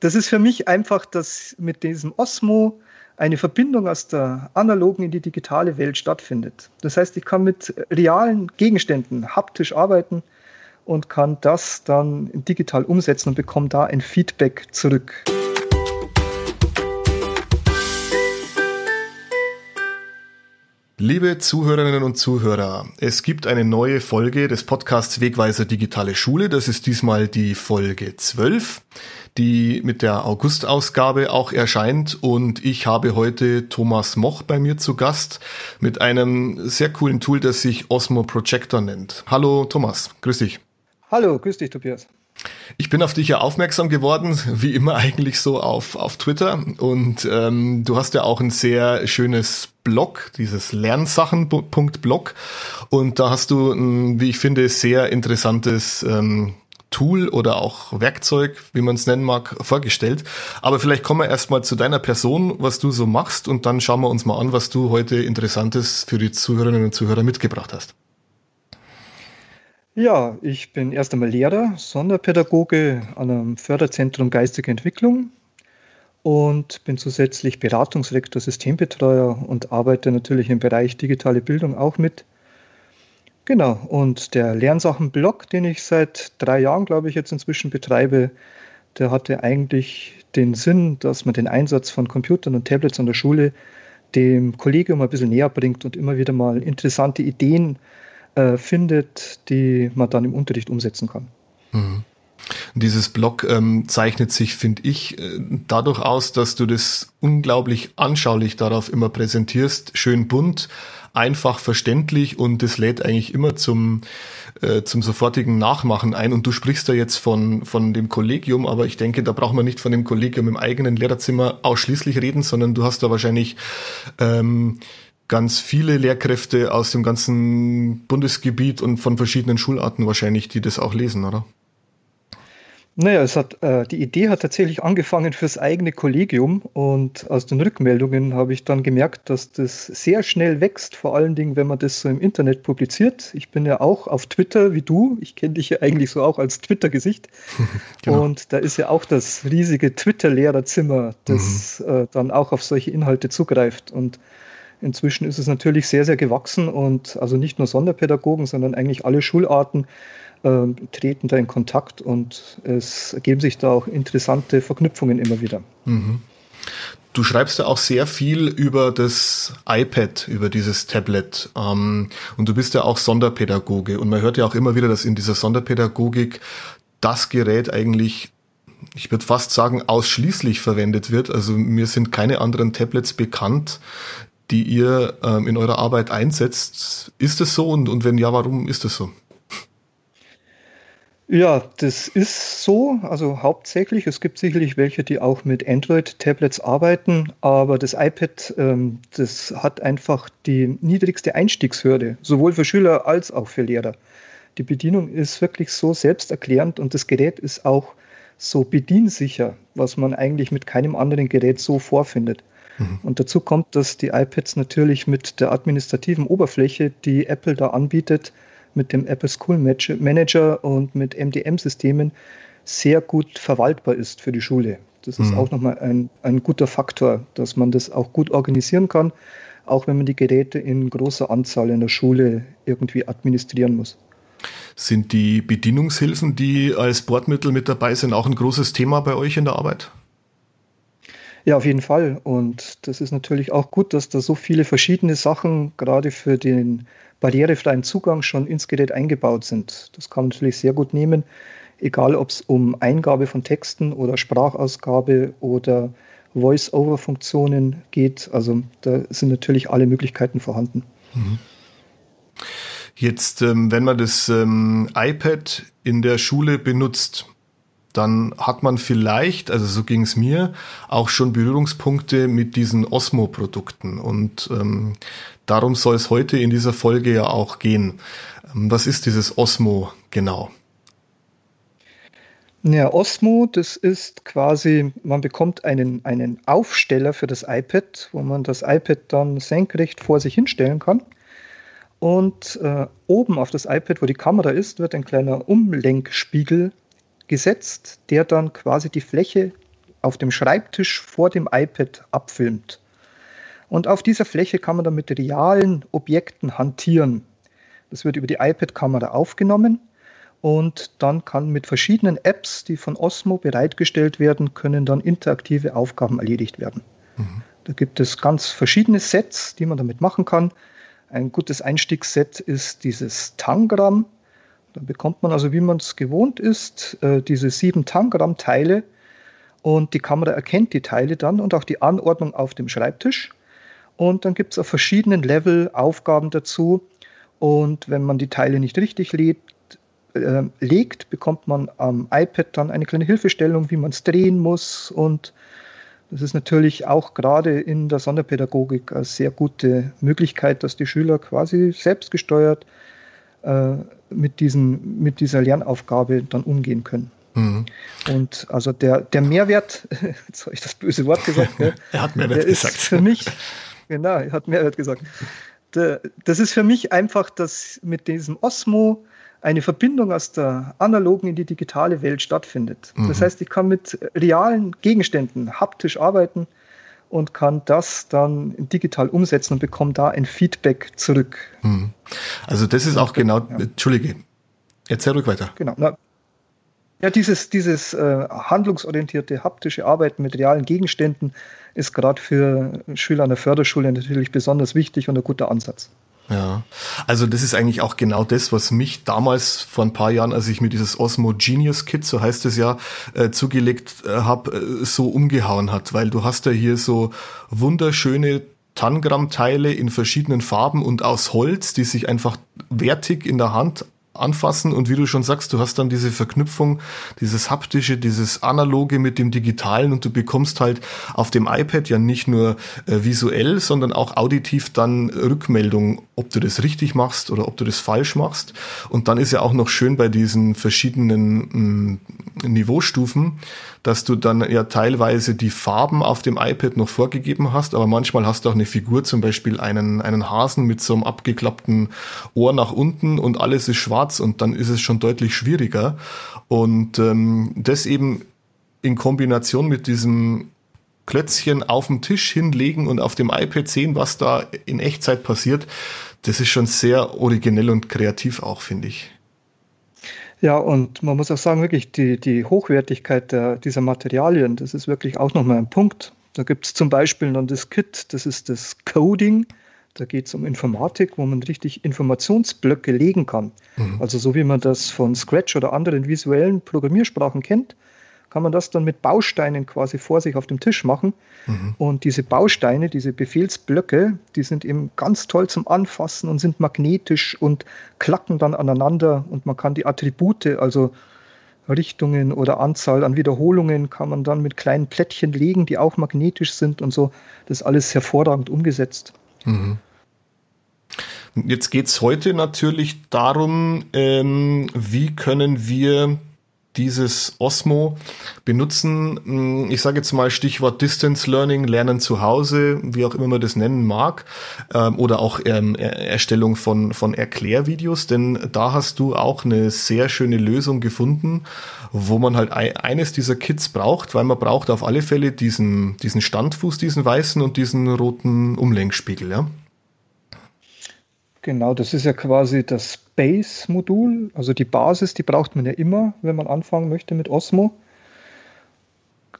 das ist für mich einfach, dass mit diesem Osmo eine Verbindung aus der analogen in die digitale Welt stattfindet. Das heißt, ich kann mit realen Gegenständen haptisch arbeiten und kann das dann digital umsetzen und bekomme da ein Feedback zurück. Liebe Zuhörerinnen und Zuhörer, es gibt eine neue Folge des Podcasts Wegweiser Digitale Schule. Das ist diesmal die Folge 12, die mit der August-Ausgabe auch erscheint. Und ich habe heute Thomas Moch bei mir zu Gast mit einem sehr coolen Tool, das sich Osmo Projector nennt. Hallo Thomas, grüß dich. Hallo, grüß dich Tobias. Ich bin auf dich ja aufmerksam geworden, wie immer eigentlich so auf, auf Twitter. Und ähm, du hast ja auch ein sehr schönes Blog, dieses Lernsachen.blog. Und da hast du, ein, wie ich finde, sehr interessantes ähm, Tool oder auch Werkzeug, wie man es nennen mag, vorgestellt. Aber vielleicht kommen wir erstmal zu deiner Person, was du so machst, und dann schauen wir uns mal an, was du heute Interessantes für die Zuhörerinnen und Zuhörer mitgebracht hast. Ja, ich bin erst einmal Lehrer, Sonderpädagoge an einem Förderzentrum Geistige Entwicklung und bin zusätzlich Beratungsrektor, Systembetreuer und arbeite natürlich im Bereich digitale Bildung auch mit. Genau, und der Lernsachenblog, den ich seit drei Jahren, glaube ich, jetzt inzwischen betreibe, der hatte eigentlich den Sinn, dass man den Einsatz von Computern und Tablets an der Schule dem Kollegium ein bisschen näher bringt und immer wieder mal interessante Ideen äh, findet, die man dann im Unterricht umsetzen kann. Mhm. Dieses Blog ähm, zeichnet sich, finde ich, äh, dadurch aus, dass du das unglaublich anschaulich darauf immer präsentierst, schön bunt, einfach verständlich und das lädt eigentlich immer zum, äh, zum sofortigen Nachmachen ein. Und du sprichst da jetzt von, von dem Kollegium, aber ich denke, da braucht man nicht von dem Kollegium im eigenen Lehrerzimmer ausschließlich reden, sondern du hast da wahrscheinlich ähm, ganz viele Lehrkräfte aus dem ganzen Bundesgebiet und von verschiedenen Schularten wahrscheinlich, die das auch lesen, oder? Naja, es hat, äh, die Idee hat tatsächlich angefangen fürs eigene Kollegium und aus den Rückmeldungen habe ich dann gemerkt, dass das sehr schnell wächst, vor allen Dingen, wenn man das so im Internet publiziert. Ich bin ja auch auf Twitter wie du. Ich kenne dich ja eigentlich so auch als Twitter-Gesicht. genau. Und da ist ja auch das riesige Twitter-Lehrerzimmer, das mhm. äh, dann auch auf solche Inhalte zugreift. Und Inzwischen ist es natürlich sehr, sehr gewachsen und also nicht nur Sonderpädagogen, sondern eigentlich alle Schularten äh, treten da in Kontakt und es ergeben sich da auch interessante Verknüpfungen immer wieder. Mhm. Du schreibst ja auch sehr viel über das iPad, über dieses Tablet. Ähm, und du bist ja auch Sonderpädagoge. Und man hört ja auch immer wieder, dass in dieser Sonderpädagogik das Gerät eigentlich, ich würde fast sagen, ausschließlich verwendet wird. Also mir sind keine anderen Tablets bekannt, die ihr ähm, in eurer Arbeit einsetzt. Ist es so und, und wenn ja, warum ist es so? Ja, das ist so, also hauptsächlich. Es gibt sicherlich welche, die auch mit Android-Tablets arbeiten, aber das iPad, ähm, das hat einfach die niedrigste Einstiegshürde, sowohl für Schüler als auch für Lehrer. Die Bedienung ist wirklich so selbsterklärend und das Gerät ist auch so bediensicher, was man eigentlich mit keinem anderen Gerät so vorfindet. Mhm. Und dazu kommt, dass die iPads natürlich mit der administrativen Oberfläche, die Apple da anbietet, mit dem Apple School Manager und mit MDM-Systemen sehr gut verwaltbar ist für die Schule. Das ist mhm. auch nochmal ein, ein guter Faktor, dass man das auch gut organisieren kann, auch wenn man die Geräte in großer Anzahl in der Schule irgendwie administrieren muss. Sind die Bedienungshilfen, die als Bordmittel mit dabei sind, auch ein großes Thema bei euch in der Arbeit? Ja, auf jeden Fall. Und das ist natürlich auch gut, dass da so viele verschiedene Sachen gerade für den barrierefreien Zugang schon ins Gerät eingebaut sind. Das kann man natürlich sehr gut nehmen, egal ob es um Eingabe von Texten oder Sprachausgabe oder Voice-Over-Funktionen geht. Also da sind natürlich alle Möglichkeiten vorhanden. Mhm. Jetzt, ähm, wenn man das ähm, iPad in der Schule benutzt, dann hat man vielleicht, also so ging es mir, auch schon Berührungspunkte mit diesen Osmo-Produkten. Und ähm, darum soll es heute in dieser Folge ja auch gehen. Ähm, was ist dieses Osmo genau? Ja, Osmo, das ist quasi, man bekommt einen, einen Aufsteller für das iPad, wo man das iPad dann senkrecht vor sich hinstellen kann. Und äh, oben auf das iPad, wo die Kamera ist, wird ein kleiner Umlenkspiegel gesetzt, der dann quasi die Fläche auf dem Schreibtisch vor dem iPad abfilmt. Und auf dieser Fläche kann man dann mit realen Objekten hantieren. Das wird über die iPad-Kamera aufgenommen und dann kann mit verschiedenen Apps, die von Osmo bereitgestellt werden, können dann interaktive Aufgaben erledigt werden. Mhm. Da gibt es ganz verschiedene Sets, die man damit machen kann. Ein gutes Einstiegsset ist dieses Tangram. Da bekommt man also, wie man es gewohnt ist, äh, diese sieben Tangram-Teile und die Kamera erkennt die Teile dann und auch die Anordnung auf dem Schreibtisch. Und dann gibt es auf verschiedenen Level Aufgaben dazu. Und wenn man die Teile nicht richtig lädt, äh, legt, bekommt man am iPad dann eine kleine Hilfestellung, wie man es drehen muss. Und das ist natürlich auch gerade in der Sonderpädagogik eine sehr gute Möglichkeit, dass die Schüler quasi selbstgesteuert mit, diesen, mit dieser Lernaufgabe dann umgehen können. Mhm. Und also der, der Mehrwert, jetzt habe ich das böse Wort gesagt, gell? er hat Mehrwert der gesagt. Ist für mich, genau, er hat Mehrwert gesagt. Der, das ist für mich einfach, dass mit diesem Osmo eine Verbindung aus der analogen in die digitale Welt stattfindet. Mhm. Das heißt, ich kann mit realen Gegenständen haptisch arbeiten und kann das dann digital umsetzen und bekomme da ein Feedback zurück. Mhm. Also das ist auch genau, ja. Entschuldige, erzähl ruhig weiter. Genau. Na, ja, dieses, dieses äh, handlungsorientierte haptische Arbeiten mit realen Gegenständen ist gerade für Schüler an der Förderschule natürlich besonders wichtig und ein guter Ansatz. Ja, also das ist eigentlich auch genau das, was mich damals vor ein paar Jahren, als ich mir dieses Osmo Genius Kit, so heißt es ja, äh, zugelegt äh, habe, äh, so umgehauen hat, weil du hast ja hier so wunderschöne Tangram-Teile in verschiedenen Farben und aus Holz, die sich einfach wertig in der Hand anfassen. Und wie du schon sagst, du hast dann diese Verknüpfung, dieses haptische, dieses analoge mit dem digitalen. Und du bekommst halt auf dem iPad ja nicht nur äh, visuell, sondern auch auditiv dann Rückmeldung, ob du das richtig machst oder ob du das falsch machst. Und dann ist ja auch noch schön bei diesen verschiedenen mh, mm, Niveaustufen, dass du dann ja teilweise die Farben auf dem iPad noch vorgegeben hast, aber manchmal hast du auch eine Figur, zum Beispiel einen, einen Hasen mit so einem abgeklappten Ohr nach unten und alles ist schwarz und dann ist es schon deutlich schwieriger. Und ähm, das eben in Kombination mit diesem Klötzchen auf dem Tisch hinlegen und auf dem iPad sehen, was da in Echtzeit passiert, das ist schon sehr originell und kreativ auch, finde ich. Ja, und man muss auch sagen, wirklich die, die Hochwertigkeit der, dieser Materialien, das ist wirklich auch nochmal ein Punkt. Da gibt es zum Beispiel dann das Kit, das ist das Coding. Da geht es um Informatik, wo man richtig Informationsblöcke legen kann. Mhm. Also so wie man das von Scratch oder anderen visuellen Programmiersprachen kennt kann man das dann mit Bausteinen quasi vor sich auf dem Tisch machen. Mhm. Und diese Bausteine, diese Befehlsblöcke, die sind eben ganz toll zum Anfassen und sind magnetisch und klacken dann aneinander und man kann die Attribute, also Richtungen oder Anzahl an Wiederholungen kann man dann mit kleinen Plättchen legen, die auch magnetisch sind und so. Das ist alles hervorragend umgesetzt. Mhm. Jetzt geht es heute natürlich darum, ähm, wie können wir dieses Osmo benutzen. Hm, ich sage jetzt mal Stichwort Distance Learning, Lernen zu Hause, wie auch immer man das nennen mag, ähm, oder auch ähm, Erstellung von, von Erklärvideos, denn da hast du auch eine sehr schöne Lösung gefunden, wo man halt eines dieser Kits braucht, weil man braucht auf alle Fälle diesen, diesen Standfuß, diesen weißen und diesen roten Umlenkspiegel, ja. Genau, das ist ja quasi das Base-Modul. Also die Basis, die braucht man ja immer, wenn man anfangen möchte mit Osmo.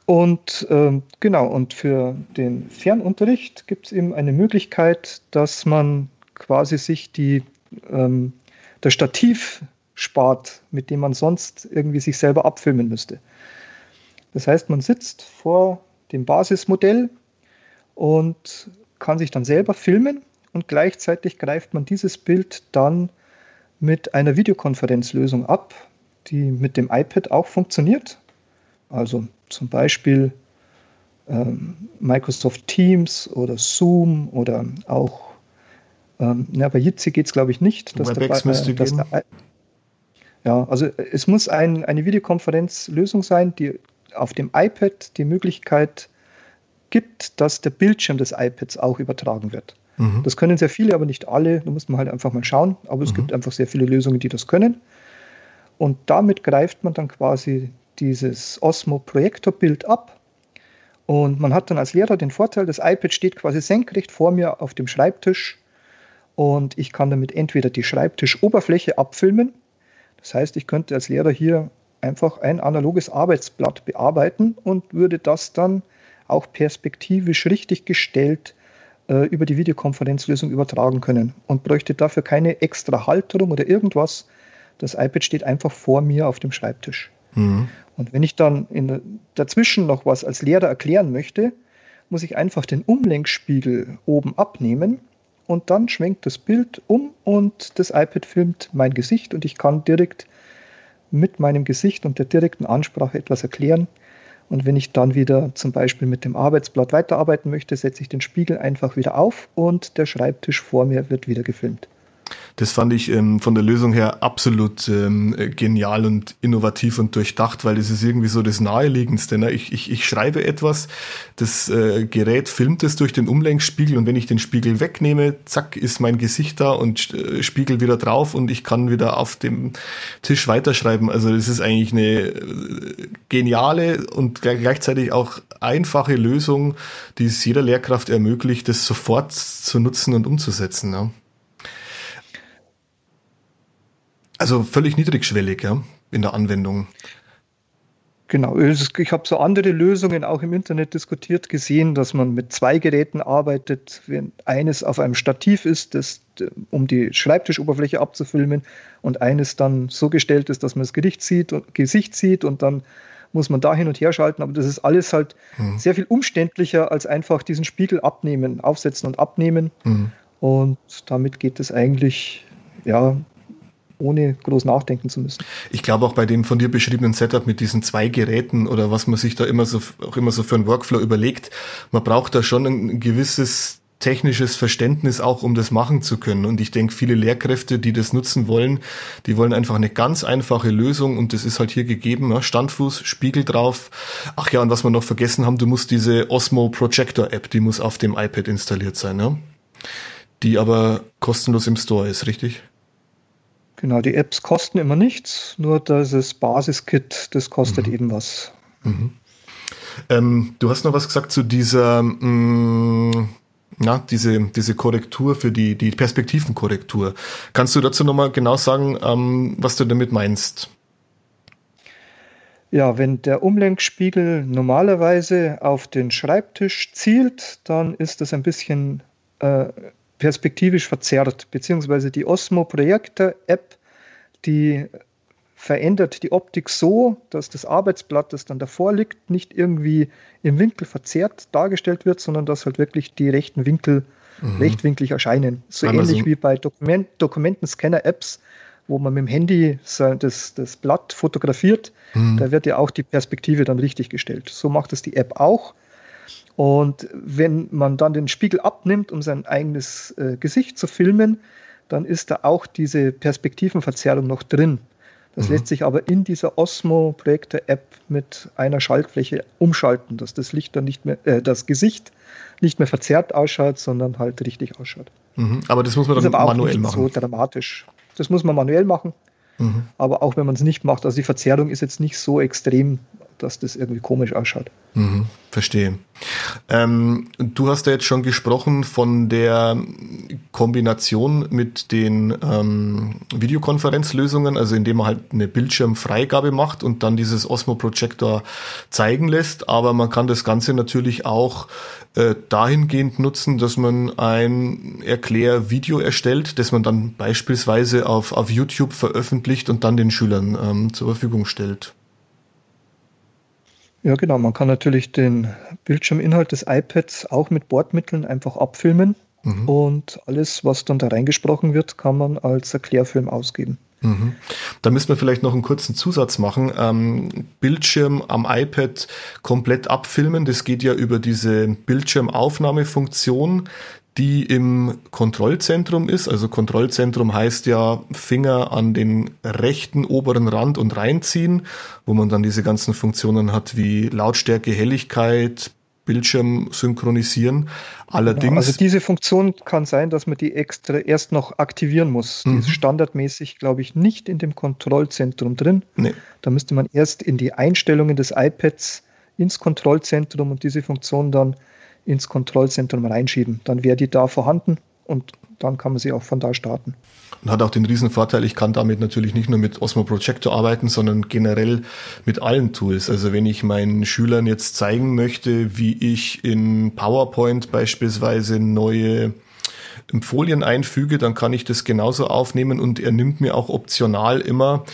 Und äh, genau, und für den Fernunterricht gibt es eben eine Möglichkeit, dass man quasi sich die, ähm, das Stativ spart, mit dem man sonst irgendwie sich selber abfilmen müsste. Das heißt, man sitzt vor dem Basismodell und kann sich dann selber filmen und gleichzeitig greift man dieses Bild dann mit einer Videokonferenzlösung ab, die mit dem iPad auch funktioniert. Also zum Beispiel ähm, Microsoft Teams oder Zoom oder auch, ähm, na, bei Jitsi geht es glaube ich nicht. Dass WebEx der, müsste dass gehen. Der, ja, also es muss ein, eine Videokonferenzlösung sein, die auf dem iPad die Möglichkeit gibt, dass der Bildschirm des iPads auch übertragen wird. Mhm. Das können sehr viele, aber nicht alle. Da muss man halt einfach mal schauen. Aber es mhm. gibt einfach sehr viele Lösungen, die das können. Und damit greift man dann quasi dieses Osmo-Projektorbild ab Und man hat dann als Lehrer den Vorteil, das iPad steht quasi senkrecht vor mir auf dem Schreibtisch und ich kann damit entweder die Schreibtischoberfläche abfilmen. Das heißt, ich könnte als Lehrer hier einfach ein analoges Arbeitsblatt bearbeiten und würde das dann auch perspektivisch richtig gestellt äh, über die Videokonferenzlösung übertragen können und bräuchte dafür keine extra Halterung oder irgendwas. Das iPad steht einfach vor mir auf dem Schreibtisch. Mhm. Und wenn ich dann in, dazwischen noch was als Lehrer erklären möchte, muss ich einfach den Umlenkspiegel oben abnehmen und dann schwenkt das Bild um und das iPad filmt mein Gesicht und ich kann direkt mit meinem Gesicht und der direkten Ansprache etwas erklären. Und wenn ich dann wieder zum Beispiel mit dem Arbeitsblatt weiterarbeiten möchte, setze ich den Spiegel einfach wieder auf und der Schreibtisch vor mir wird wieder gefilmt. Das fand ich ähm, von der Lösung her absolut ähm, genial und innovativ und durchdacht, weil das ist irgendwie so das Naheliegendste. Ne? Ich, ich, ich schreibe etwas, das äh, Gerät filmt es durch den Umlenkspiegel und wenn ich den Spiegel wegnehme, zack, ist mein Gesicht da und äh, Spiegel wieder drauf und ich kann wieder auf dem Tisch weiterschreiben. Also das ist eigentlich eine äh, geniale und gleichzeitig auch einfache Lösung, die es jeder Lehrkraft ermöglicht, das sofort zu nutzen und umzusetzen. Ne? Also völlig niedrigschwellig, ja, in der Anwendung. Genau, ich habe so andere Lösungen auch im Internet diskutiert gesehen, dass man mit zwei Geräten arbeitet, wenn eines auf einem Stativ ist, das, um die Schreibtischoberfläche abzufilmen und eines dann so gestellt ist, dass man das Gericht sieht und Gesicht sieht und dann muss man da hin und her schalten, aber das ist alles halt mhm. sehr viel umständlicher als einfach diesen Spiegel abnehmen, aufsetzen und abnehmen. Mhm. Und damit geht es eigentlich ja ohne groß nachdenken zu müssen. Ich glaube auch bei dem von dir beschriebenen Setup mit diesen zwei Geräten oder was man sich da immer so auch immer so für einen Workflow überlegt, man braucht da schon ein gewisses technisches Verständnis auch, um das machen zu können. Und ich denke, viele Lehrkräfte, die das nutzen wollen, die wollen einfach eine ganz einfache Lösung und das ist halt hier gegeben. Ja, Standfuß, Spiegel drauf. Ach ja, und was wir noch vergessen haben, du musst diese Osmo Projector App, die muss auf dem iPad installiert sein, ja? die aber kostenlos im Store ist, richtig? Genau, die Apps kosten immer nichts, nur dieses Basiskit, das kostet mhm. eben was. Mhm. Ähm, du hast noch was gesagt zu dieser, mh, mm, na, diese, diese Korrektur für die, die Perspektivenkorrektur. Kannst du dazu nochmal genau sagen, ähm, was du damit meinst? Ja, wenn der Umlenkspiegel normalerweise auf den Schreibtisch zielt, dann ist das ein bisschen äh, perspektivisch verzerrt, beziehungsweise die Osmo Projektor App, die verändert die Optik so, dass das Arbeitsblatt, das dann davor liegt, nicht irgendwie im Winkel verzerrt dargestellt wird, sondern dass halt wirklich die rechten Winkel mhm. rechtwinklig erscheinen. So Weil ähnlich so wie bei Dokument Dokumentenscanner-Apps, wo man mit dem Handy das, das Blatt fotografiert, mhm. da wird ja auch die Perspektive dann richtig gestellt. So macht es die App auch. Und wenn man dann den Spiegel abnimmt, um sein eigenes äh, Gesicht zu filmen, dann ist da auch diese Perspektivenverzerrung noch drin. Das mhm. lässt sich aber in dieser Osmo-Projektor-App mit einer Schaltfläche umschalten, dass das Licht dann nicht mehr, äh, das Gesicht nicht mehr verzerrt ausschaut, sondern halt richtig ausschaut. Mhm. Aber das muss man dann manuell machen. So dramatisch. Das muss man manuell machen. Mhm. Aber auch wenn man es nicht macht, also die Verzerrung ist jetzt nicht so extrem, dass das irgendwie komisch ausschaut. Mhm, verstehe. Ähm, du hast ja jetzt schon gesprochen von der Kombination mit den ähm, Videokonferenzlösungen, also indem man halt eine Bildschirmfreigabe macht und dann dieses Osmo Projector zeigen lässt. Aber man kann das Ganze natürlich auch äh, dahingehend nutzen, dass man ein Erklärvideo erstellt, das man dann beispielsweise auf, auf YouTube veröffentlicht und dann den Schülern ähm, zur Verfügung stellt. Ja, genau. Man kann natürlich den Bildschirminhalt des iPads auch mit Bordmitteln einfach abfilmen. Mhm. Und alles, was dann da reingesprochen wird, kann man als Erklärfilm ausgeben. Mhm. Da müssen wir vielleicht noch einen kurzen Zusatz machen. Ähm, Bildschirm am iPad komplett abfilmen. Das geht ja über diese Bildschirmaufnahmefunktion die im Kontrollzentrum ist. Also Kontrollzentrum heißt ja Finger an den rechten oberen Rand und reinziehen, wo man dann diese ganzen Funktionen hat wie Lautstärke, Helligkeit, Bildschirm synchronisieren. Allerdings. Genau, also diese Funktion kann sein, dass man die extra erst noch aktivieren muss. Mhm. Die ist standardmäßig, glaube ich, nicht in dem Kontrollzentrum drin. Nee. Da müsste man erst in die Einstellungen des iPads ins Kontrollzentrum und diese Funktion dann ins Kontrollzentrum reinschieben. Dann wäre die da vorhanden und dann kann man sie auch von da starten. Und hat auch den riesen Vorteil, ich kann damit natürlich nicht nur mit Osmo Projector arbeiten, sondern generell mit allen Tools. Also wenn ich meinen Schülern jetzt zeigen möchte, wie ich in PowerPoint beispielsweise neue Folien einfüge, dann kann ich das genauso aufnehmen und er nimmt mir auch optional immer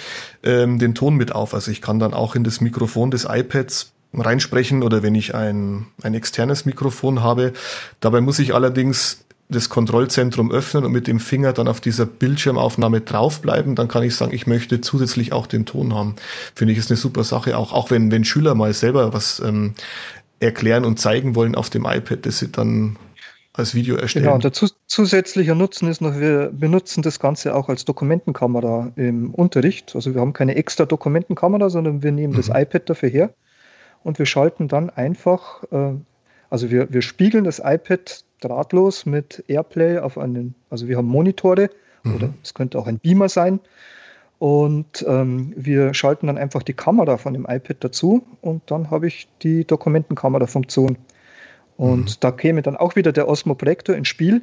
ähm, den Ton mit auf. Also ich kann dann auch in das Mikrofon des iPads reinsprechen oder wenn ich ein, ein externes Mikrofon habe. Dabei muss ich allerdings das Kontrollzentrum öffnen und mit dem Finger dann auf dieser Bildschirmaufnahme draufbleiben, dann kann ich sagen, ich möchte zusätzlich auch den Ton haben. Finde ich ist eine super Sache, auch, auch wenn, wenn Schüler mal selber was ähm, erklären und zeigen wollen auf dem iPad, das sie dann als Video erstellen. Genau, und der zusätzliche Nutzen ist noch, wir benutzen das Ganze auch als Dokumentenkamera im Unterricht. Also wir haben keine extra Dokumentenkamera, sondern wir nehmen mhm. das iPad dafür her und wir schalten dann einfach, äh, also wir, wir spiegeln das iPad drahtlos mit Airplay auf einen, also wir haben Monitore mhm. oder es könnte auch ein Beamer sein. Und ähm, wir schalten dann einfach die Kamera von dem iPad dazu und dann habe ich die Dokumentenkamera-Funktion. Und mhm. da käme dann auch wieder der Osmo Projektor ins Spiel.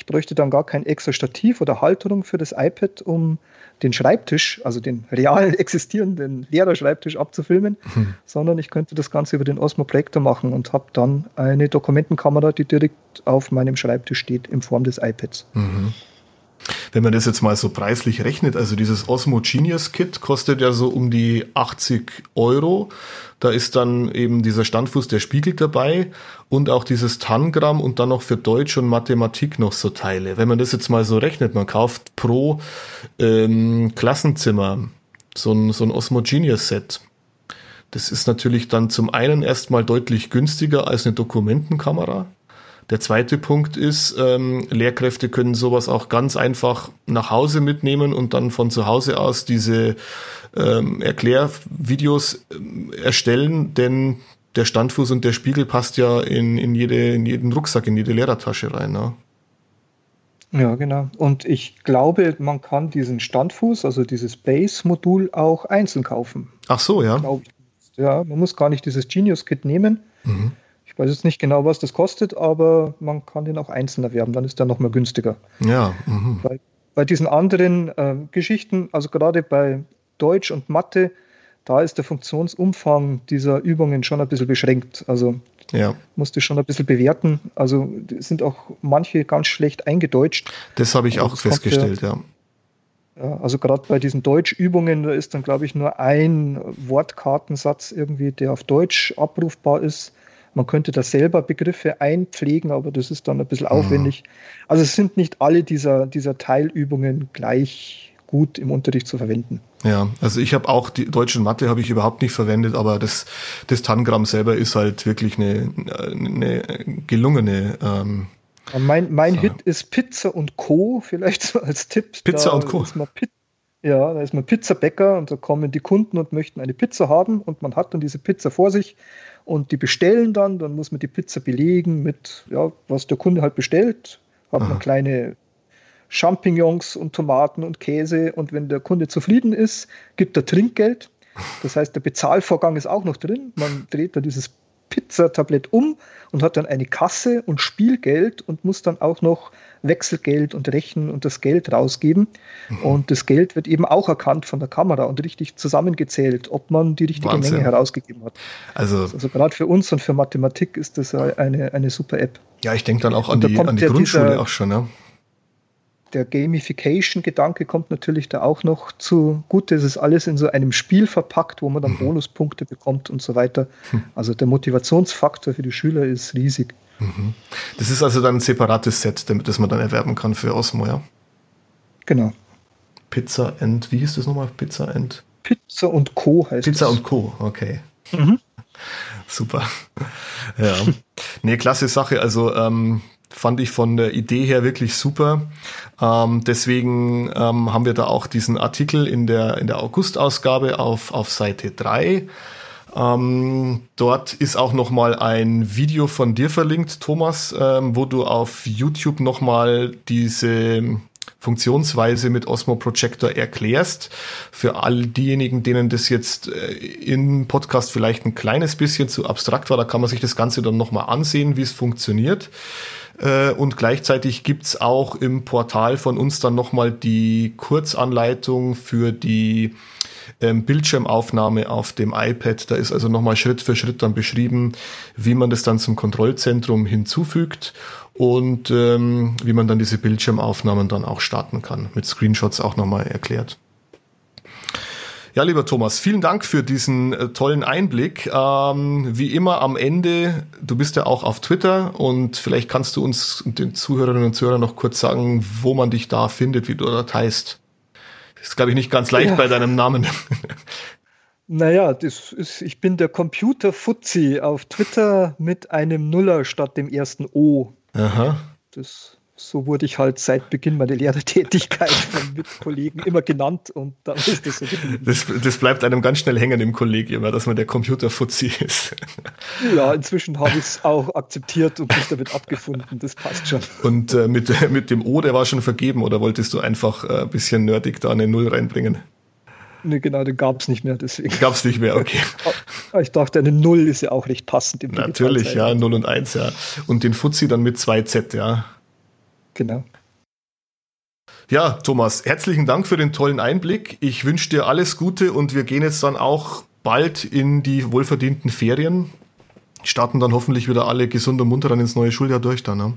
Ich bräuchte dann gar kein extra Stativ oder Halterung für das iPad, um den Schreibtisch, also den real existierenden Lehrerschreibtisch abzufilmen, mhm. sondern ich könnte das Ganze über den Osmo Projektor machen und habe dann eine Dokumentenkamera, die direkt auf meinem Schreibtisch steht in Form des iPads. Mhm. Wenn man das jetzt mal so preislich rechnet, also dieses Osmo Genius Kit kostet ja so um die 80 Euro. Da ist dann eben dieser Standfuß, der spiegelt dabei und auch dieses Tangramm und dann noch für Deutsch und Mathematik noch so Teile. Wenn man das jetzt mal so rechnet, man kauft pro ähm, Klassenzimmer so ein, so ein Osmo Genius Set. Das ist natürlich dann zum einen erstmal deutlich günstiger als eine Dokumentenkamera. Der zweite Punkt ist, ähm, Lehrkräfte können sowas auch ganz einfach nach Hause mitnehmen und dann von zu Hause aus diese ähm, Erklärvideos äh, erstellen, denn der Standfuß und der Spiegel passt ja in, in, jede, in jeden Rucksack, in jede Lehrertasche rein. Ne? Ja, genau. Und ich glaube, man kann diesen Standfuß, also dieses Base-Modul, auch einzeln kaufen. Ach so, ja. Ja, man muss gar nicht dieses Genius-Kit nehmen. Mhm. Ich weiß jetzt nicht genau, was das kostet, aber man kann den auch einzeln erwerben, dann ist der noch mal günstiger. Ja. Mhm. Bei, bei, diesen anderen äh, Geschichten, also gerade bei Deutsch und Mathe, da ist der Funktionsumfang dieser Übungen schon ein bisschen beschränkt. Also ja. musste schon ein bisschen bewerten. Also sind auch manche ganz schlecht eingedeutscht. Das habe ich also auch festgestellt, ja. ja. Also gerade bei diesen Deutschübungen, da ist dann, glaube ich, nur ein Wortkartensatz irgendwie, der auf Deutsch abrufbar ist. Man könnte da selber Begriffe einpflegen, aber das ist dann ein bisschen mhm. aufwendig. Also es sind nicht alle dieser, dieser Teilübungen gleich gut im Unterricht zu verwenden. Ja, also ich habe auch die deutsche Mathe habe ich überhaupt nicht verwendet, aber das, das Tangramm selber ist halt wirklich eine, eine gelungene ähm, mein, mein Hit ist Pizza und Co. Vielleicht so als Tipp. Pizza da und Co. ja, da ist man Pizzabäcker und da kommen die Kunden und möchten eine Pizza haben und man hat dann diese Pizza vor sich und die bestellen dann, dann muss man die Pizza belegen mit, ja, was der Kunde halt bestellt. Hat man kleine Champignons und Tomaten und Käse und wenn der Kunde zufrieden ist, gibt er Trinkgeld. Das heißt, der Bezahlvorgang ist auch noch drin. Man dreht dann dieses Pizzatablett um und hat dann eine Kasse und Spielgeld und muss dann auch noch Wechselgeld und rechnen und das Geld rausgeben. Mhm. Und das Geld wird eben auch erkannt von der Kamera und richtig zusammengezählt, ob man die richtige Wahnsinn. Menge herausgegeben hat. Also, also gerade für uns und für Mathematik ist das eine, eine super App. Ja, ich denke dann auch an die, an die Grundschule dieser, auch schon. Ne? der Gamification-Gedanke kommt natürlich da auch noch zugute. Es ist alles in so einem Spiel verpackt, wo man dann mhm. Bonuspunkte bekommt und so weiter. Hm. Also der Motivationsfaktor für die Schüler ist riesig. Mhm. Das ist also dann ein separates Set, das man dann erwerben kann für Osmo, ja? Genau. Pizza and, wie hieß das nochmal? Pizza and? Pizza und Co. heißt Pizza das. und Co, okay. Mhm. Super. Ja. nee, klasse Sache. Also ähm, fand ich von der Idee her wirklich super. Ähm, deswegen ähm, haben wir da auch diesen Artikel in der, in der August-Ausgabe auf, auf Seite 3. Ähm, dort ist auch noch mal ein Video von dir verlinkt, Thomas, ähm, wo du auf YouTube noch mal diese Funktionsweise mit Osmo Projector erklärst. Für all diejenigen, denen das jetzt äh, im Podcast vielleicht ein kleines bisschen zu abstrakt war, da kann man sich das Ganze dann nochmal ansehen, wie es funktioniert. Äh, und gleichzeitig gibt's auch im Portal von uns dann nochmal die Kurzanleitung für die ähm, Bildschirmaufnahme auf dem iPad. Da ist also nochmal Schritt für Schritt dann beschrieben, wie man das dann zum Kontrollzentrum hinzufügt und ähm, wie man dann diese Bildschirmaufnahmen dann auch starten kann. Mit Screenshots auch nochmal erklärt. Ja, lieber Thomas, vielen Dank für diesen äh, tollen Einblick. Ähm, wie immer am Ende, du bist ja auch auf Twitter und vielleicht kannst du uns den Zuhörerinnen und Zuhörern noch kurz sagen, wo man dich da findet, wie du dort heißt. Das ist, glaube ich, nicht ganz leicht ja. bei deinem Namen. Naja, das ist, ich bin der Computer-Fuzzi auf Twitter mit einem Nuller statt dem ersten O. Aha. Das so wurde ich halt seit Beginn meiner Lehrertätigkeit von Mitkollegen immer genannt und dann ist das so Das, das bleibt einem ganz schnell hängen im Kollegium, dass man der Computerfuzzi ist. Ja, inzwischen habe ich es auch akzeptiert und mich damit abgefunden. Das passt schon. Und äh, mit, mit dem O, der war schon vergeben oder wolltest du einfach äh, ein bisschen nerdig da eine Null reinbringen? Nee, genau, den gab es nicht mehr, deswegen. Gab es nicht mehr, okay. Ich dachte, eine Null ist ja auch recht passend im Natürlich, ja, Null und Eins, ja. Und den Fuzzi dann mit zwei Z, ja. Genau. Ja, Thomas, herzlichen Dank für den tollen Einblick. Ich wünsche dir alles Gute und wir gehen jetzt dann auch bald in die wohlverdienten Ferien. Starten dann hoffentlich wieder alle gesund und munter dann ins neue Schuljahr durch dann. Ne?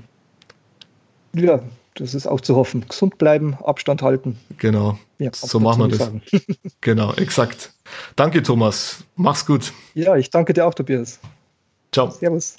Ja, das ist auch zu hoffen. Gesund bleiben, Abstand halten. Genau. Ja, so machen wir das. genau, exakt. Danke, Thomas. Mach's gut. Ja, ich danke dir auch, Tobias. Ciao. Servus.